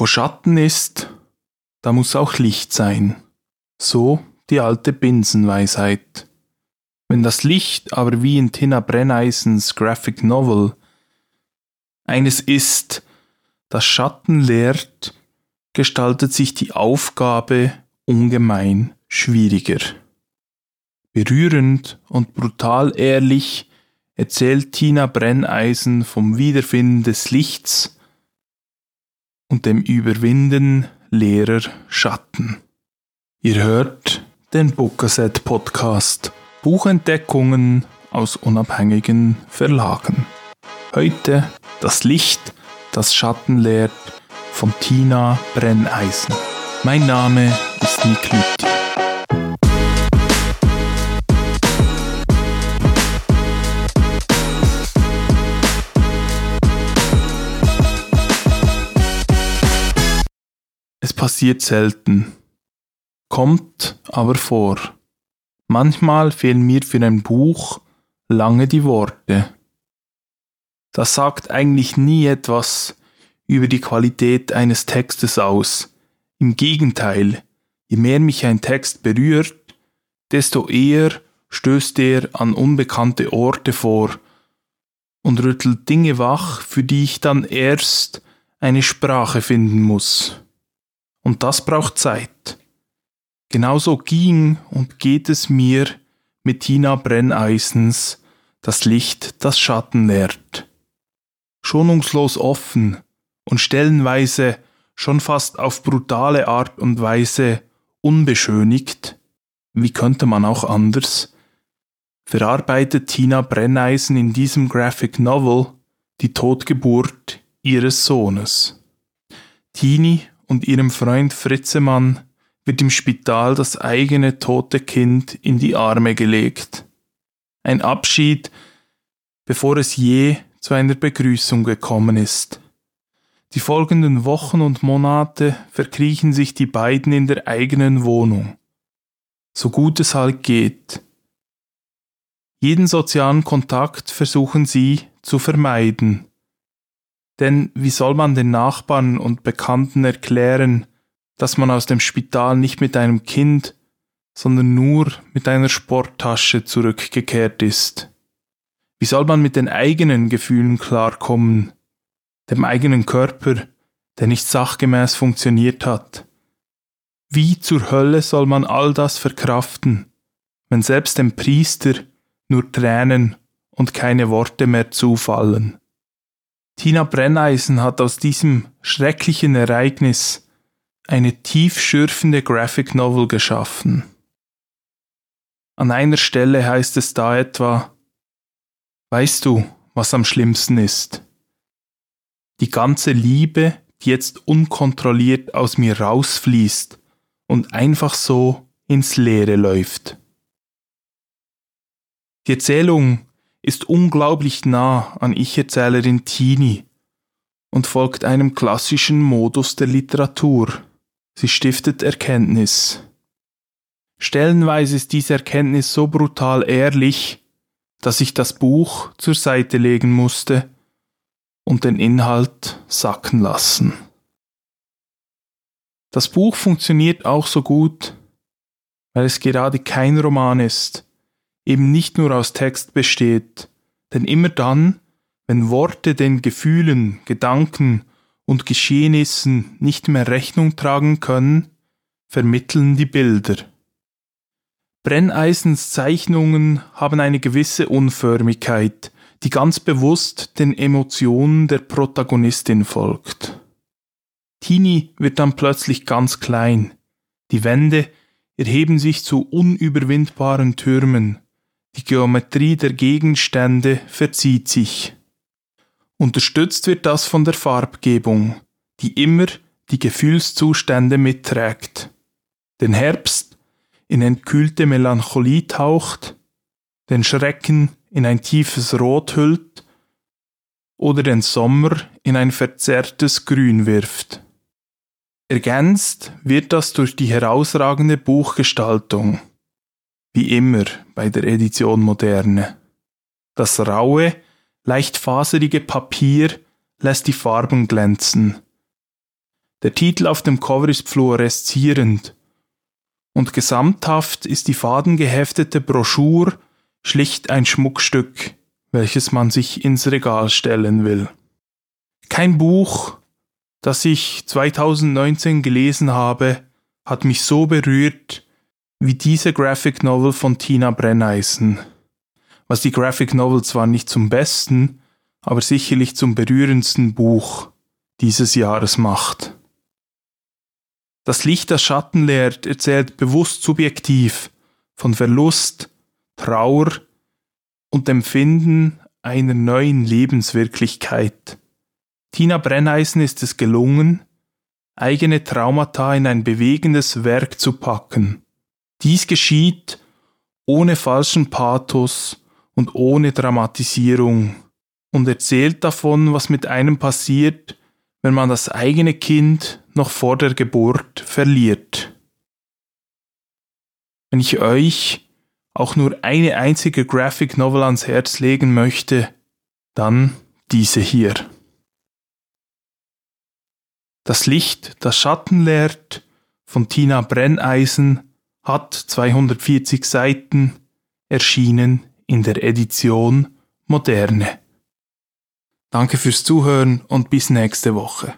Wo Schatten ist, da muss auch Licht sein. So die alte Binsenweisheit. Wenn das Licht aber wie in Tina Brenneisens Graphic Novel eines ist, das Schatten lehrt, gestaltet sich die Aufgabe ungemein schwieriger. Berührend und brutal ehrlich erzählt Tina Brenneisen vom Wiederfinden des Lichts und dem Überwinden leerer Schatten. Ihr hört den Bookaset Podcast. Buchentdeckungen aus unabhängigen Verlagen. Heute das Licht, das Schatten lehrt von Tina Brenneisen. Mein Name ist Nick Lüthi. Passiert selten, kommt aber vor. Manchmal fehlen mir für ein Buch lange die Worte. Das sagt eigentlich nie etwas über die Qualität eines Textes aus. Im Gegenteil, je mehr mich ein Text berührt, desto eher stößt er an unbekannte Orte vor und rüttelt Dinge wach, für die ich dann erst eine Sprache finden muss. Und das braucht Zeit. Genauso ging und geht es mir mit Tina Brenneisens Das Licht, das Schatten lehrt. Schonungslos offen und stellenweise schon fast auf brutale Art und Weise unbeschönigt, wie könnte man auch anders, verarbeitet Tina Brenneisen in diesem Graphic Novel die Totgeburt ihres Sohnes. Tini und ihrem Freund Fritzemann wird im Spital das eigene tote Kind in die Arme gelegt. Ein Abschied, bevor es je zu einer Begrüßung gekommen ist. Die folgenden Wochen und Monate verkriechen sich die beiden in der eigenen Wohnung. So gut es halt geht. Jeden sozialen Kontakt versuchen sie zu vermeiden. Denn wie soll man den Nachbarn und Bekannten erklären, dass man aus dem Spital nicht mit einem Kind, sondern nur mit einer Sporttasche zurückgekehrt ist. Wie soll man mit den eigenen Gefühlen klarkommen, dem eigenen Körper, der nicht sachgemäß funktioniert hat? Wie zur Hölle soll man all das verkraften, wenn selbst dem Priester nur Tränen und keine Worte mehr zufallen? Tina Brenneisen hat aus diesem schrecklichen Ereignis eine tiefschürfende Graphic Novel geschaffen. An einer Stelle heißt es da etwa, Weißt du, was am schlimmsten ist? Die ganze Liebe, die jetzt unkontrolliert aus mir rausfließt und einfach so ins Leere läuft. Die Erzählung ist unglaublich nah an Ich-Erzählerin Tini und folgt einem klassischen Modus der Literatur. Sie stiftet Erkenntnis. Stellenweise ist diese Erkenntnis so brutal ehrlich, dass ich das Buch zur Seite legen musste und den Inhalt sacken lassen. Das Buch funktioniert auch so gut, weil es gerade kein Roman ist, eben nicht nur aus Text besteht, denn immer dann, wenn Worte den Gefühlen, Gedanken und Geschehnissen nicht mehr Rechnung tragen können, vermitteln die Bilder. Brenneisens Zeichnungen haben eine gewisse Unförmigkeit, die ganz bewusst den Emotionen der Protagonistin folgt. Tini wird dann plötzlich ganz klein. Die Wände erheben sich zu unüberwindbaren Türmen. Die Geometrie der Gegenstände verzieht sich. Unterstützt wird das von der Farbgebung, die immer die Gefühlszustände mitträgt. Den Herbst in entkühlte Melancholie taucht, den Schrecken in ein tiefes Rot hüllt oder den Sommer in ein verzerrtes Grün wirft. Ergänzt wird das durch die herausragende Buchgestaltung, wie immer bei der Edition Moderne. Das raue, leicht faserige Papier lässt die Farben glänzen. Der Titel auf dem Cover ist fluoreszierend und gesamthaft ist die fadengeheftete Broschur schlicht ein Schmuckstück, welches man sich ins Regal stellen will. Kein Buch, das ich 2019 gelesen habe, hat mich so berührt wie diese Graphic Novel von Tina Brenneisen. Was die Graphic Novel zwar nicht zum besten, aber sicherlich zum berührendsten Buch dieses Jahres macht. Das Licht, das Schatten lehrt, erzählt bewusst subjektiv von Verlust, Trauer und Empfinden einer neuen Lebenswirklichkeit. Tina Brenneisen ist es gelungen, eigene Traumata in ein bewegendes Werk zu packen. Dies geschieht ohne falschen Pathos und ohne Dramatisierung und erzählt davon, was mit einem passiert, wenn man das eigene Kind noch vor der Geburt verliert. Wenn ich euch auch nur eine einzige Graphic Novel ans Herz legen möchte, dann diese hier. Das Licht, das Schatten lehrt von Tina Brenneisen hat 240 Seiten, erschienen in der Edition Moderne. Danke fürs Zuhören und bis nächste Woche.